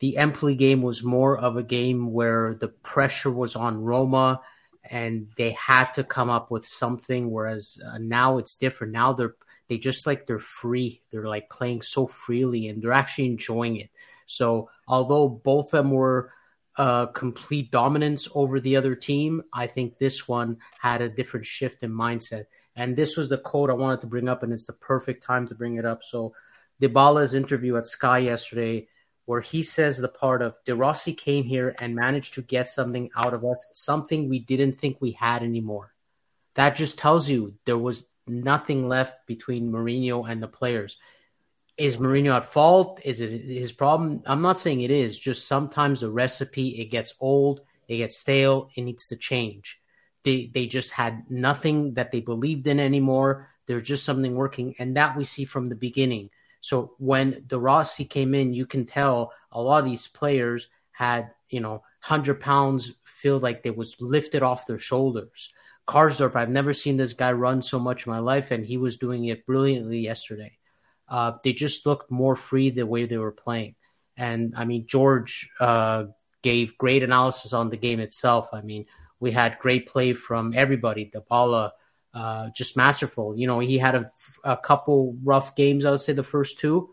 the Empoli game was more of a game where the pressure was on Roma and they had to come up with something. Whereas uh, now it's different. Now they're they just like they're free. They're like playing so freely and they're actually enjoying it. So although both of them were uh, complete dominance over the other team, I think this one had a different shift in mindset. And this was the quote I wanted to bring up, and it's the perfect time to bring it up. So Dybala's interview at Sky yesterday where he says the part of De Rossi came here and managed to get something out of us, something we didn't think we had anymore. That just tells you there was nothing left between Mourinho and the players. Is Mourinho at fault? Is it his problem? I'm not saying it is. Just sometimes the recipe it gets old, it gets stale, it needs to change. They they just had nothing that they believed in anymore. There's just something working, and that we see from the beginning. So when De Rossi came in, you can tell a lot of these players had, you know, 100 pounds feel like they was lifted off their shoulders. Karsdorp, I've never seen this guy run so much in my life, and he was doing it brilliantly yesterday. Uh, they just looked more free the way they were playing. And I mean, George uh, gave great analysis on the game itself. I mean, we had great play from everybody. Dybala, uh, just masterful. You know, he had a, a, couple rough games. I would say the first two.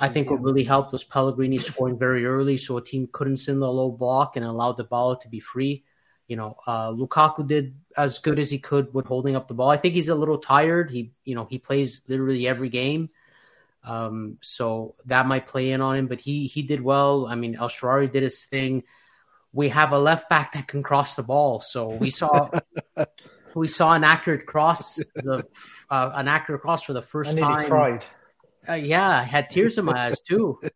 I think what really helped was Pellegrini scoring very early, so a team couldn't send the low block and allowed the ball to be free. You know, uh, Lukaku did as good as he could with holding up the ball. I think he's a little tired. He, you know, he plays literally every game, um, so that might play in on him. But he he did well. I mean, El Shaarawy did his thing. we have a left back that can cross the ball. So we saw we saw an accurate cross, the uh, an accurate cross for the first I time. cried. Uh, yeah, I had tears in my eyes too.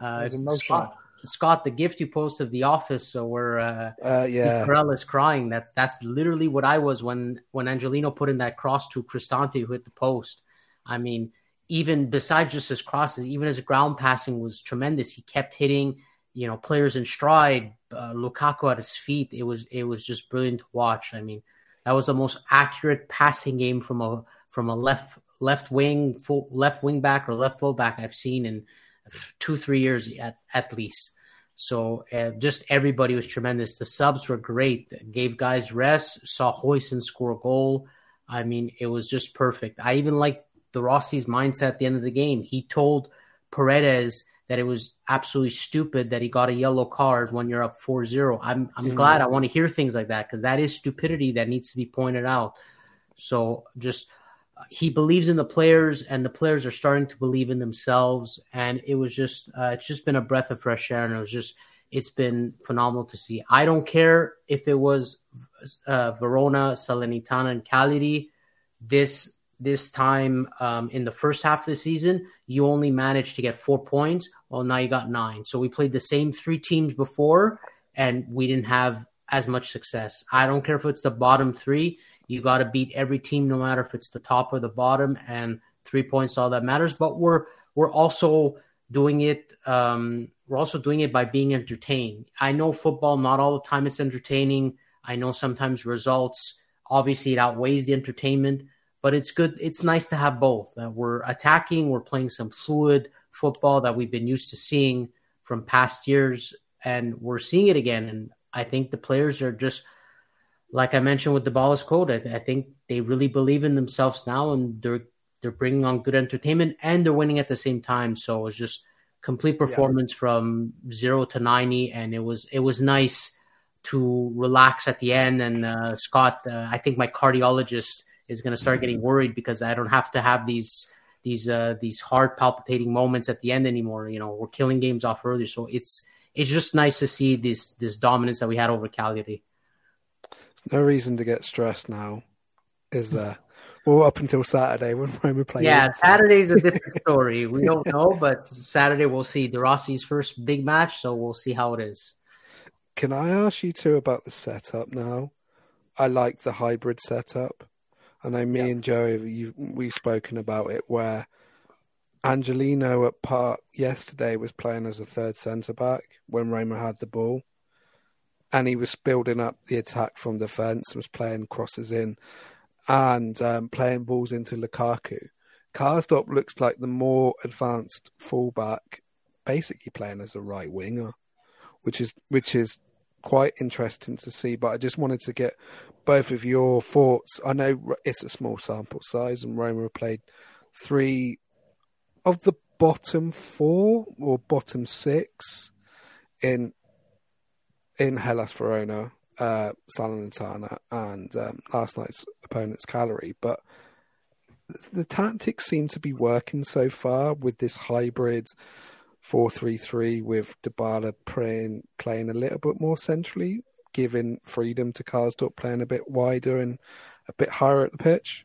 Uh, was emotional. Scott, Scott, the gift you post of The Office, so where uh, Uh, yeah. Carell is crying. That's that's literally what I was when when Angelino put in that cross to Cristante who hit the post. I mean, even besides just his crosses, even his ground passing was tremendous. He kept hitting, you know, players in stride. Uh, Lukaku at his feet. It was it was just brilliant to watch. I mean, that was the most accurate passing game from a from a left left wing full left wing back or left full back I've seen in two three years at at least. So uh, just everybody was tremendous. The subs were great. Gave guys rest. Saw Huijsen score a goal. I mean, it was just perfect. I even liked De Rossi's mindset at the end of the game. He told Paredes that it was absolutely stupid that he got a yellow card when you're up 4-0. I'm I'm Mhm. glad I want to hear things like that because that is stupidity that needs to be pointed out. So just he believes in the players and the players are starting to believe in themselves and it was just uh, it's just been a breath of fresh air and it was just it's been phenomenal to see i don't care if it was uh, verona salernitana and cagliari this this time um, in the first half of the season you only managed to get four points well now you got nine so we played the same three teams before and we didn't have as much success i don't care if it's the bottom three you got to beat every team, no matter if it's the top or the bottom, and three points all that matters. But we're we're also doing it. Um, we're also doing it by being entertained. I know football not all the time it's entertaining. I know sometimes results obviously it outweighs the entertainment, but it's good. It's nice to have both. Uh, we're attacking. We're playing some fluid football that we've been used to seeing from past years, and we're seeing it again. And I think the players are just like I mentioned with the Ballas code, I, th- I, think they really believe in themselves now, and they're they're bringing on good entertainment and they're winning at the same time. So it's just complete performance yeah. from zero to ninety, and it was it was nice to relax at the end. And uh, Scott, uh, I think my cardiologist is going to start getting worried because I don't have to have these these uh, these heart palpitating moments at the end anymore. You know, we're killing games off early, so it's it's just nice to see this this dominance that we had over Cagliari no reason to get stressed now, is there? Well, up until Saturday when Roma play. Yeah, Saturday's a different story. We don't know, but Saturday we'll see De Rossi's first big match, so we'll see how it is. Can I ask you too about the setup now? I like the hybrid setup. I know me yeah. and Joe, you we've spoken about it where Angelino at part yesterday was playing as a third centre back when Roma had the ball and he was building up the attack from defence, was playing crosses in and um, playing balls into Lukaku. Karsdorp looks like the more advanced fullback, basically playing as a right winger, which is which is quite interesting to see. But I just wanted to get both of your thoughts. I know it's a small sample size, and Roma played three of the bottom four or bottom six in in Hellas Verona, uh, Salernitana, and um, last night's opponent's Cagliari. But the tactics seem to be working so far with this hybrid 4-3-3 with Dybala playing playing a little bit more centrally, giving freedom to Karsdorp playing a bit wider and a bit higher at the pitch.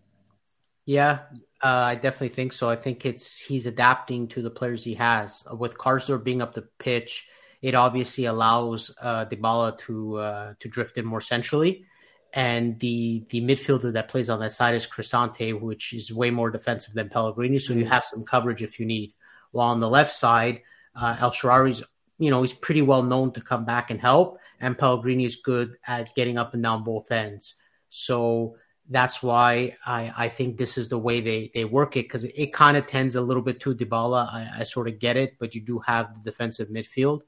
Yeah, uh, I definitely think so. I think it's he's adapting to the players he has. With Karsdorp being up the pitch, it obviously allows uh, Dybala to uh, to drift in more centrally, and the the midfielder that plays on that side is Cristante, which is way more defensive than Pellegrini. So you have some coverage if you need. While on the left side, uh, El Shaarawy's you know he's pretty well known to come back and help, and Pellegrini is good at getting up and down both ends. So that's why I, I think this is the way they, they work it because it, it kind of tends a little bit to Dybala. I, I sort of get it, but you do have the defensive midfield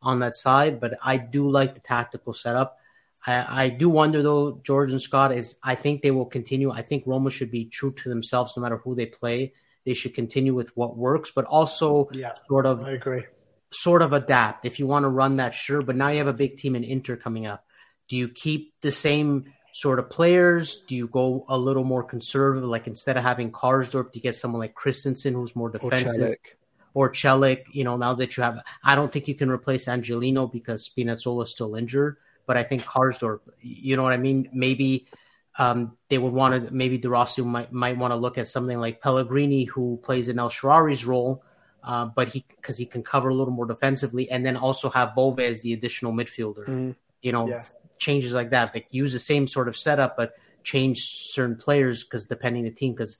on that side. But I do like the tactical setup. I, I do wonder though, George and Scott is I think they will continue. I think Roma should be true to themselves no matter who they play. They should continue with what works, but also yeah, sort of I agree. Sort of adapt. If you want to run that, sure. But now you have a big team in Inter coming up. Do you keep the same sort of players? Do you go a little more conservative? Like instead of having Karsdorp, do you get someone like Kristensen who's more defensive? Or Celik. You know, now that you have, I don't think you can replace Angelino because Spinazzola is still injured. But I think Karsdorp, you know what I mean? Maybe um, they would want to. Maybe De Rossi might might want to look at something like Pellegrini, who plays in El Shaarawy's role, uh, but he because he can cover a little more defensively, and then also have Bove as the additional midfielder. Mm. You know, Yeah. changes like that. Like use the same sort of setup, but change certain players because depending the team. Because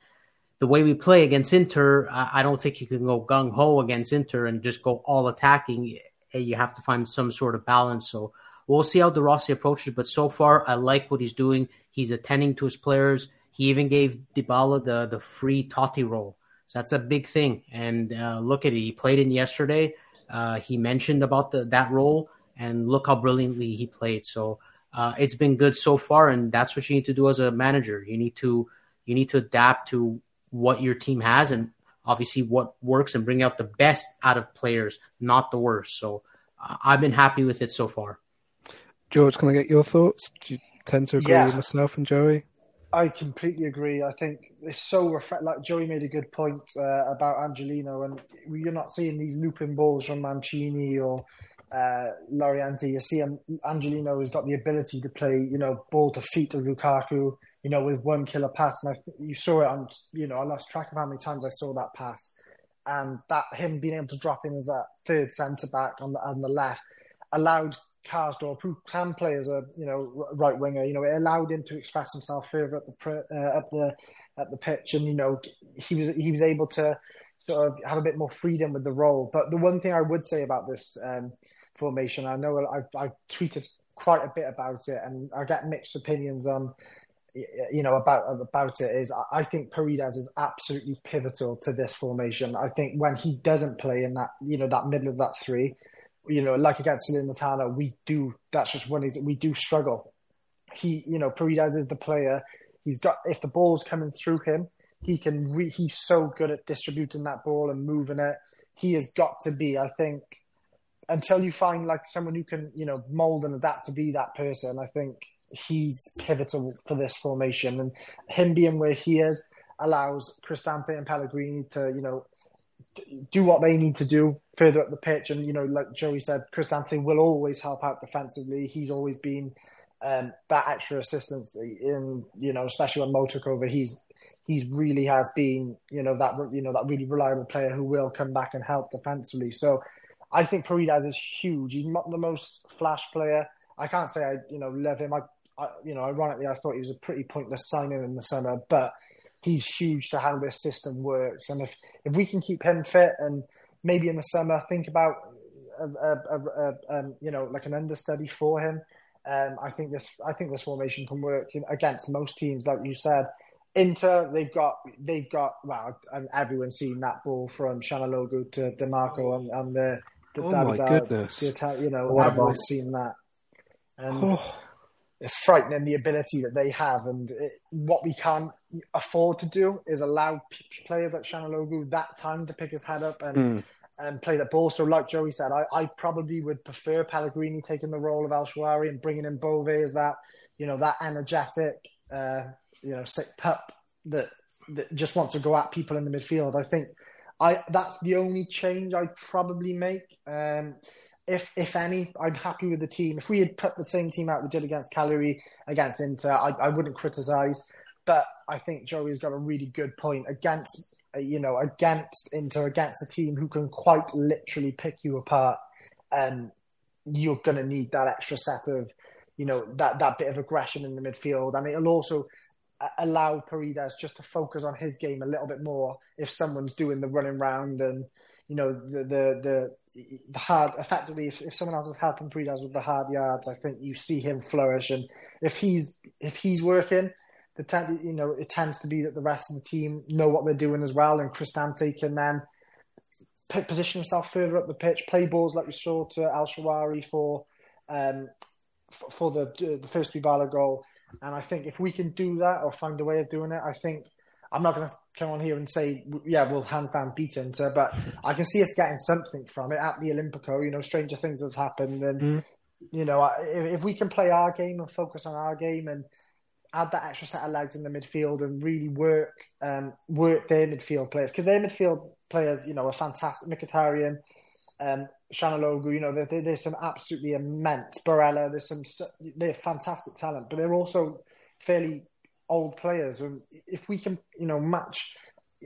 the way we play against Inter, I, I don't think you can go gung ho against Inter and just go all attacking. Eh, You have to find some sort of balance. So we'll see how De Rossi approaches. But so far, I like what he's doing. He's attending to his players. He even gave Dybala the the free Totti role. So that's a big thing. And uh, look at it. He played in yesterday. Uh, he mentioned about the, that role, and look how brilliantly he played. So uh, it's been good so far, and that's what you need to do as a manager. You need to you need to adapt to what your team has, and obviously what works, and bring out the best out of players, not the worst. So uh, I've been happy with it so far. George, can I get your thoughts? Do you tend to agree Yeah. with myself and Joey? I completely agree. I think it's so refre- like Joey made a good point uh, about Angelino, and you're not seeing these looping balls from Mancini or uh, Llorente. You see, him, Angelino has got the ability to play, you know, ball to feet to Lukaku, you know, with one killer pass. And I, you saw it on, you know, I lost track of how many times I saw that pass, and that him being able to drop in as that third centre back on the on the left allowed Karsdorp, who can play as a you know right winger, you know, it allowed him to express himself further at the uh, at the at the pitch, and you know he was he was able to sort of have a bit more freedom with the role. But the one thing I would say about this um, formation, I know I've, I've tweeted quite a bit about it, and I get mixed opinions on you know about about it. Is I- think Paredes is absolutely pivotal to this formation. I think when he doesn't play in that you know that middle of that three you know, like against Salernitana, we do. That's just one is we do struggle. He, you know, Paredes is the player. He's got if the ball's coming through him, he can. Re, he's so good at distributing that ball and moving it. He has got to be. I think until you find like someone who can, you know, mold and adapt to be that person. I think he's pivotal for this formation, and him being where he is allows Cristante and Pellegrini to, you know, do what they need to do further up the pitch. And, you know, like Joey said, Cristante will always help out defensively. He's always been um, that extra assistance in, you know, especially when Mo took over, he's, he's really has been, you know, that, you know, that really reliable player who will come back and help defensively. So I think Paredes is huge. He's not the most flash player. I can't say I, you know, love him. I, I you know, ironically, I thought he was a pretty pointless signing in the summer, but he's huge to how this system works. And if, if we can keep him fit and maybe in the summer think about a, a, a, um, you know like an understudy for him, um, I think this I think this formation can work against most teams, like you said. Inter, they've got they've got well, and everyone's seen that ball from Calhanoglu to Dimarco and, and the, the Oh my goodness. the you know What everyone's seen that. And Oh, it's frightening the ability that they have, and it, what we can't afford to do is allow p- players like Calhanoglu that time to pick his head up and Mm. and play the ball. So, like Joey said, I, I probably would prefer Pellegrini taking the role of El Shaarawy and bringing in Bove as that you know that energetic, uh, you know, sick pup that that just wants to go at people in the midfield. I think I that's the only change I'd probably make. Um, if if any, I'm happy with the team. If we had put the same team out we did against Cagliari, against Inter, I, I wouldn't criticise. But I think Joey's got a really good point against uh, you know against Inter, against a team who can quite literally pick you apart. Um, you're going to need that extra set of you know that that bit of aggression in the midfield, and it'll also uh, allow Paredes just to focus on his game a little bit more if someone's doing the running round and you know the the the, the hard effectively if, if someone else is helping Paredes with the hard yards I think you see him flourish. And if he's if he's working the ten, you know it tends to be that the rest of the team know what they're doing as well. And Cristante can then position himself further up the pitch play balls like we saw to El Shaarawy for um for the the first Dybala goal. And I think if we can do that or find a way of doing it, I think I'm not going to come on here and say, yeah, we'll hands down beat Inter, but I can see us getting something from it at the Olimpico. You know, stranger things have happened. And, Mm. you know, if, if we can play our game and focus on our game and add that extra set of legs in the midfield and really work um, work their midfield players, because their midfield players, you know, are fantastic. Mkhitaryan, um, Calhanoglu, you know, there, there's some absolutely immense. Barella, there's some, they're fantastic talent, but they're also fairly old players. If we can, you know, match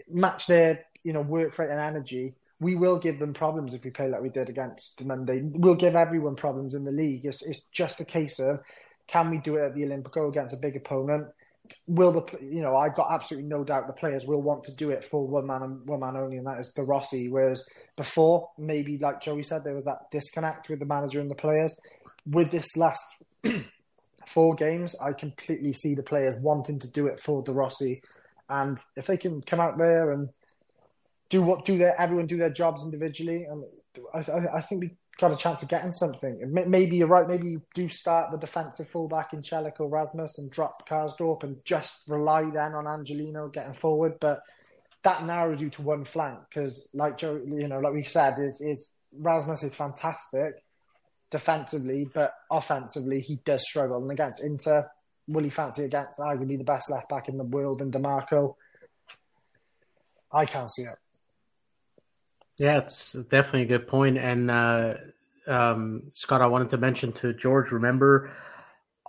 match their, you know, work rate and energy, we will give them problems if we play like we did against the Monday. We'll give everyone problems in the league. It's, it's just a case of can we do it at the Olimpico against a big opponent? Will the you know I've got absolutely no doubt the players will want to do it for one man and one man only, and that is De Rossi. Whereas before, maybe like Joey said, there was that disconnect with the manager and the players. With this last four games, I completely see the players wanting to do it for De Rossi, and if they can come out there and do what do their everyone do their jobs individually, and I, I, think we got a chance of getting something. Maybe you're right. Maybe you do start the defensive fullback in Celik or Rasmus and drop Karsdorp and just rely then on Angelino getting forward. But that narrows you to one flank because, like Joe, you know, like we said, is is Rasmus is fantastic defensively, but offensively he does struggle. And against Inter, will he fancy against arguably the best left back in the world in Dimarco? I can't see it. Yeah, it's definitely a good point. And uh, um, Scott, I wanted to mention to George. Remember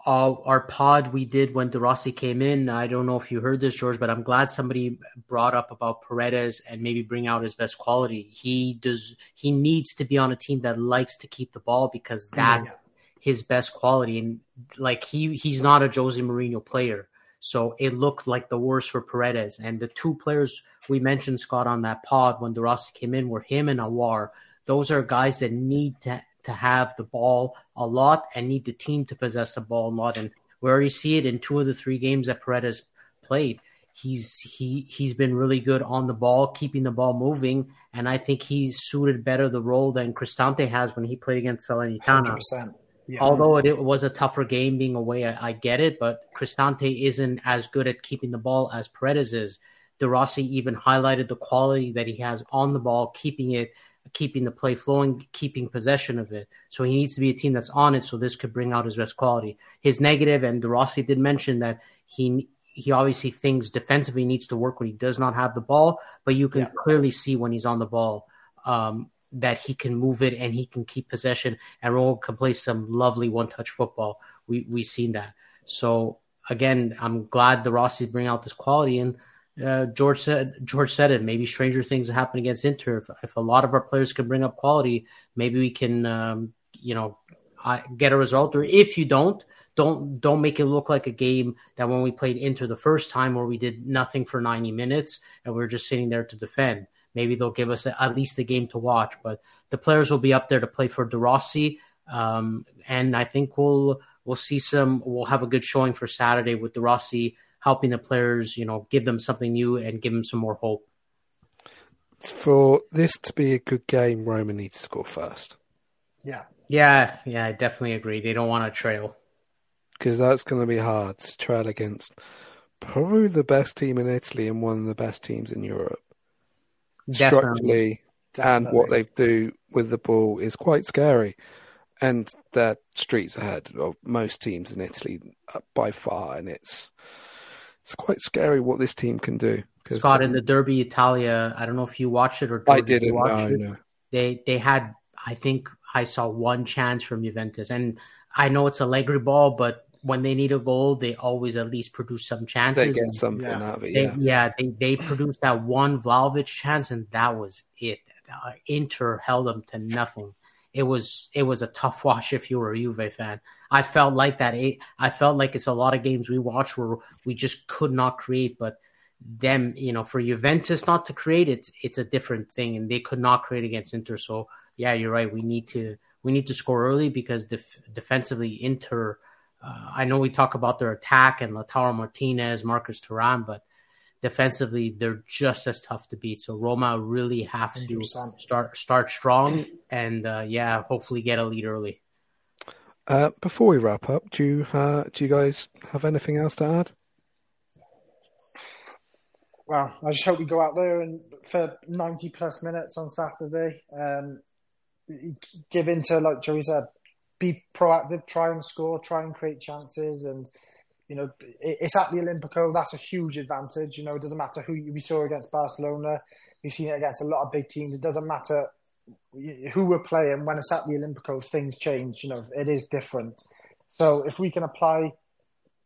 uh, our pod we did when De Rossi came in. I don't know if you heard this, George, but I'm glad somebody brought up about Paredes and maybe bring out his best quality. He does. He needs to be on a team that likes to keep the ball because that's yeah. his best quality. And like he, he's not a Jose Mourinho player. So it looked like the worst for Paredes. And the two players we mentioned, Scott, on that pod when De Rossi came in were him and Aouar. Those are guys that need to, to have the ball a lot and need the team to possess the ball a lot. And we already see it in two of the three games that Paredes played. He's he he's been really good on the ball, keeping the ball moving, and I think he's suited better the role than Cristante has when he played against Salernitana. Yeah. Although it, it, was a tougher game being away, I, I, get it, but Cristante isn't as good at keeping the ball as Paredes is. De Rossi even highlighted the quality that he has on the ball, keeping it, keeping the play flowing, keeping possession of it. So he needs to be a team that's on it. So this could bring out his best quality. His negative, and Rossi did mention that he he obviously thinks defensively needs to work when he does not have the ball, but you can yeah. clearly see when he's on the ball. Um, that he can move it and he can keep possession and Rome can play some lovely one touch football. We we've seen that. So again, I'm glad De Rossi bring out this quality and uh, George said George said it. Maybe stranger things happen against Inter. If, if, a lot of our players can bring up quality, maybe we can, um, you know, get a result. Or if you don't, don't don't make it look like a game that when we played Inter the first time, where we did nothing for 90 minutes and we are just sitting there to defend maybe they'll give us at least a game to watch. But the players will be up there to play for De Rossi, um, and I think we'll we'll see some. We'll have a good showing for Saturday with De Rossi helping the players, you know, give them something new and give them some more hope. For this to be a good game, Roma needs to score first. Yeah. Yeah, yeah, I definitely agree. They don't want to trail. Because that's going to be hard to trail against probably the best team in Italy and one of the best teams in Europe structurally Definitely. and what they do with the ball is quite scary. And they're streets ahead of most teams in Italy uh, by far, and it's it's quite scary what this team can do. Scott in the Derby Italia, I don't know if you watched it or I didn't. No, no. They they had, I think I saw one chance from Juventus, and I know it's a Allegri ball, but when they need a goal, they always at least produce some chances. They get something yeah. out of it. Yeah, they, yeah, they, they produced that one Vlahovic chance, and that was it. Uh, Inter held them to nothing. It was it was a tough watch if you were a Juve fan. I felt like that. I felt like it's a lot of games we watch where we just could not create, but them, you know, for Juventus not to create, it's it's a different thing, and they could not create against Inter. So yeah, you're right. We need to we need to score early because def- defensively, Inter uh, I know we talk about their attack and Lautaro Martinez, Marcus Thuram, but defensively they're just as tough to beat. So Roma really have to 100%. start start strong and uh, yeah, hopefully get a lead early. Uh, before we wrap up, do you uh, do you guys have anything else to add? Well, I just hope we go out there and for ninety plus minutes on Saturday, um, give into like Joey said, be proactive, try and score, try and create chances, and you know it's at the Olimpico. That's a huge advantage. You know, it doesn't matter who we saw against Barcelona. We've seen it against a lot of big teams. It doesn't matter who we're playing when it's at the Olimpicos. Things change. You know, it is different. So if we can apply,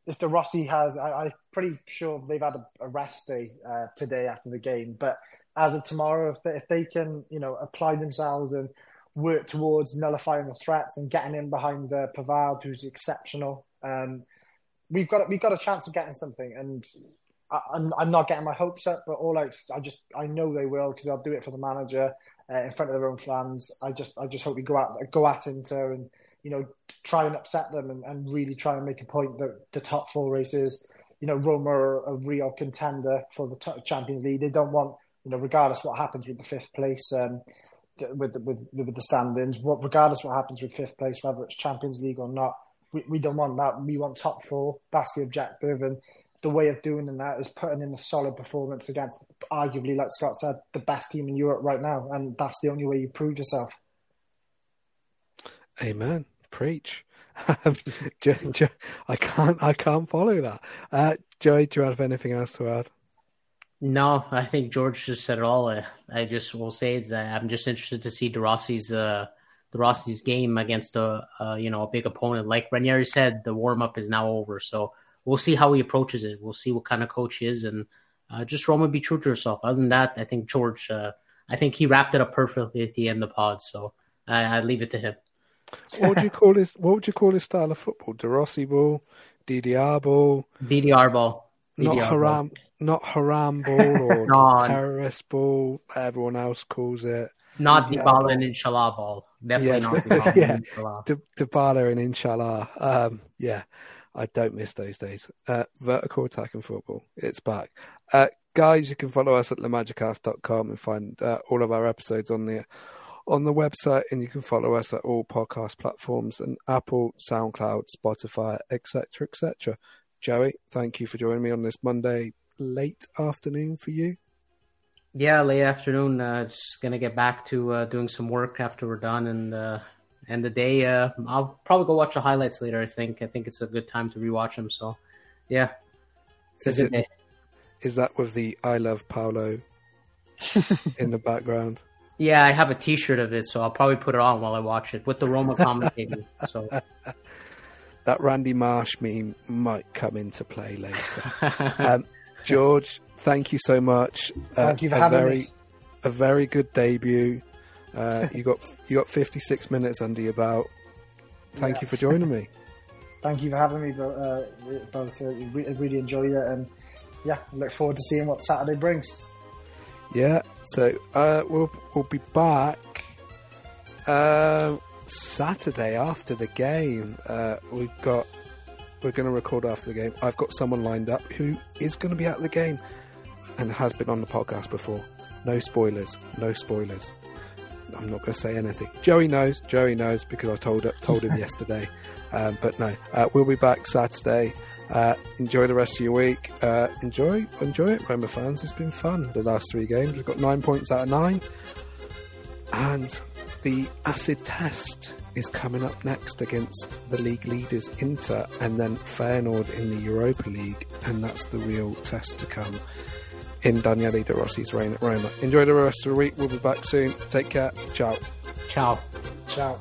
if De Rossi has, I, am pretty sure they've had a, a rest day uh, today after the game. But as of tomorrow, if they, if they can, you know, apply themselves and work towards nullifying the threats and getting in behind uh, Pavard, who's exceptional. Um, we've got we've got a chance of getting something, and I, am I'm not getting my hopes up, but all I, I just I know they will because they'll do it for the manager uh, in front of their own fans. I just I just hope we go out go at Inter and you know try and upset them and, and really try and make a point that the top four races, you know, Roma are a real contender for the Champions League. They don't want you know regardless what happens with the fifth place. Um, with with with the standings, what regardless what happens with fifth place, whether it's Champions League or not, we, we don't want that. We want top four. That's the objective, and the way of doing that is putting in a solid performance against, arguably, like Scott said, the best team in Europe right now, and that's the only way you prove yourself. Amen. Preach. Um, I can't. I can't follow that. Uh, Joey, do you have anything else to add? No, I think George just said it all. I, I just will say is that I'm just interested to see De Rossi's uh, De Rossi's game against a, a you know a big opponent. Like Ranieri said, the warm up is now over, so we'll see how he approaches it. We'll see what kind of coach he is, and uh, just Roma be true to herself. Other than that, I think George, uh, I think he wrapped it up perfectly at the end of the pod. So I, I leave it to him. what would you call his? What would you call his style of football? De Rossi ball, DDR ball, DDR ball, DDR not haram, ball. not haram ball or no. terrorist ball. Everyone else calls it. Not Dybala and Inshallah ball. Definitely yeah. not Dybala yeah. and Inshallah. Dybala and Inshallah. Um, yeah, I don't miss those days. Uh, vertical attacking football. It's back. Uh, guys, you can follow us at lamagicast.com and find uh, all of our episodes on the on the website, and you can follow us at all podcast platforms and Apple, SoundCloud, Spotify, etc., etc. Joey, thank you for joining me on this Monday late afternoon for you. Yeah, late afternoon. Uh, just gonna get back to uh, doing some work after we're done, and uh, and the day. Uh, I'll probably go watch the highlights later. I think. I think it's a good time to rewatch them. So, yeah, it's is a good it, day. Is that with the "I love Paulo" in the background? Yeah, I have a T-shirt of it, so I'll probably put it on while I watch it with the Roma commentating. so that Randy Marsh meme might come into play later. um, George, thank you so much. Uh, thank you for having very, me. A very good debut. Uh, you got you got 56 minutes under your belt. Thank yeah. you for joining me. Thank you for having me, uh, both. Uh, really enjoyed it, and yeah, look forward to seeing what Saturday brings. Yeah, so uh, we'll we'll be back uh, Saturday after the game. Uh, we've got we're going to record after the game. I've got someone lined up who is going to be at the game and has been on the podcast before. No spoilers. No spoilers. I'm not going to say anything. Joey knows. Joey knows because I told told him yesterday. Um, but no, uh, we'll be back Saturday. Uh, enjoy the rest of your week. Uh, enjoy, enjoy it, Roma fans. It's been fun the last three games. We've got nine points out of nine, and the acid test is coming up next against the league leaders Inter, and then Feyenoord in the Europa League, and that's the real test to come in Daniele De Rossi's reign at Roma. Enjoy the rest of the week. We'll be back soon. Take care. Ciao. Ciao. Ciao.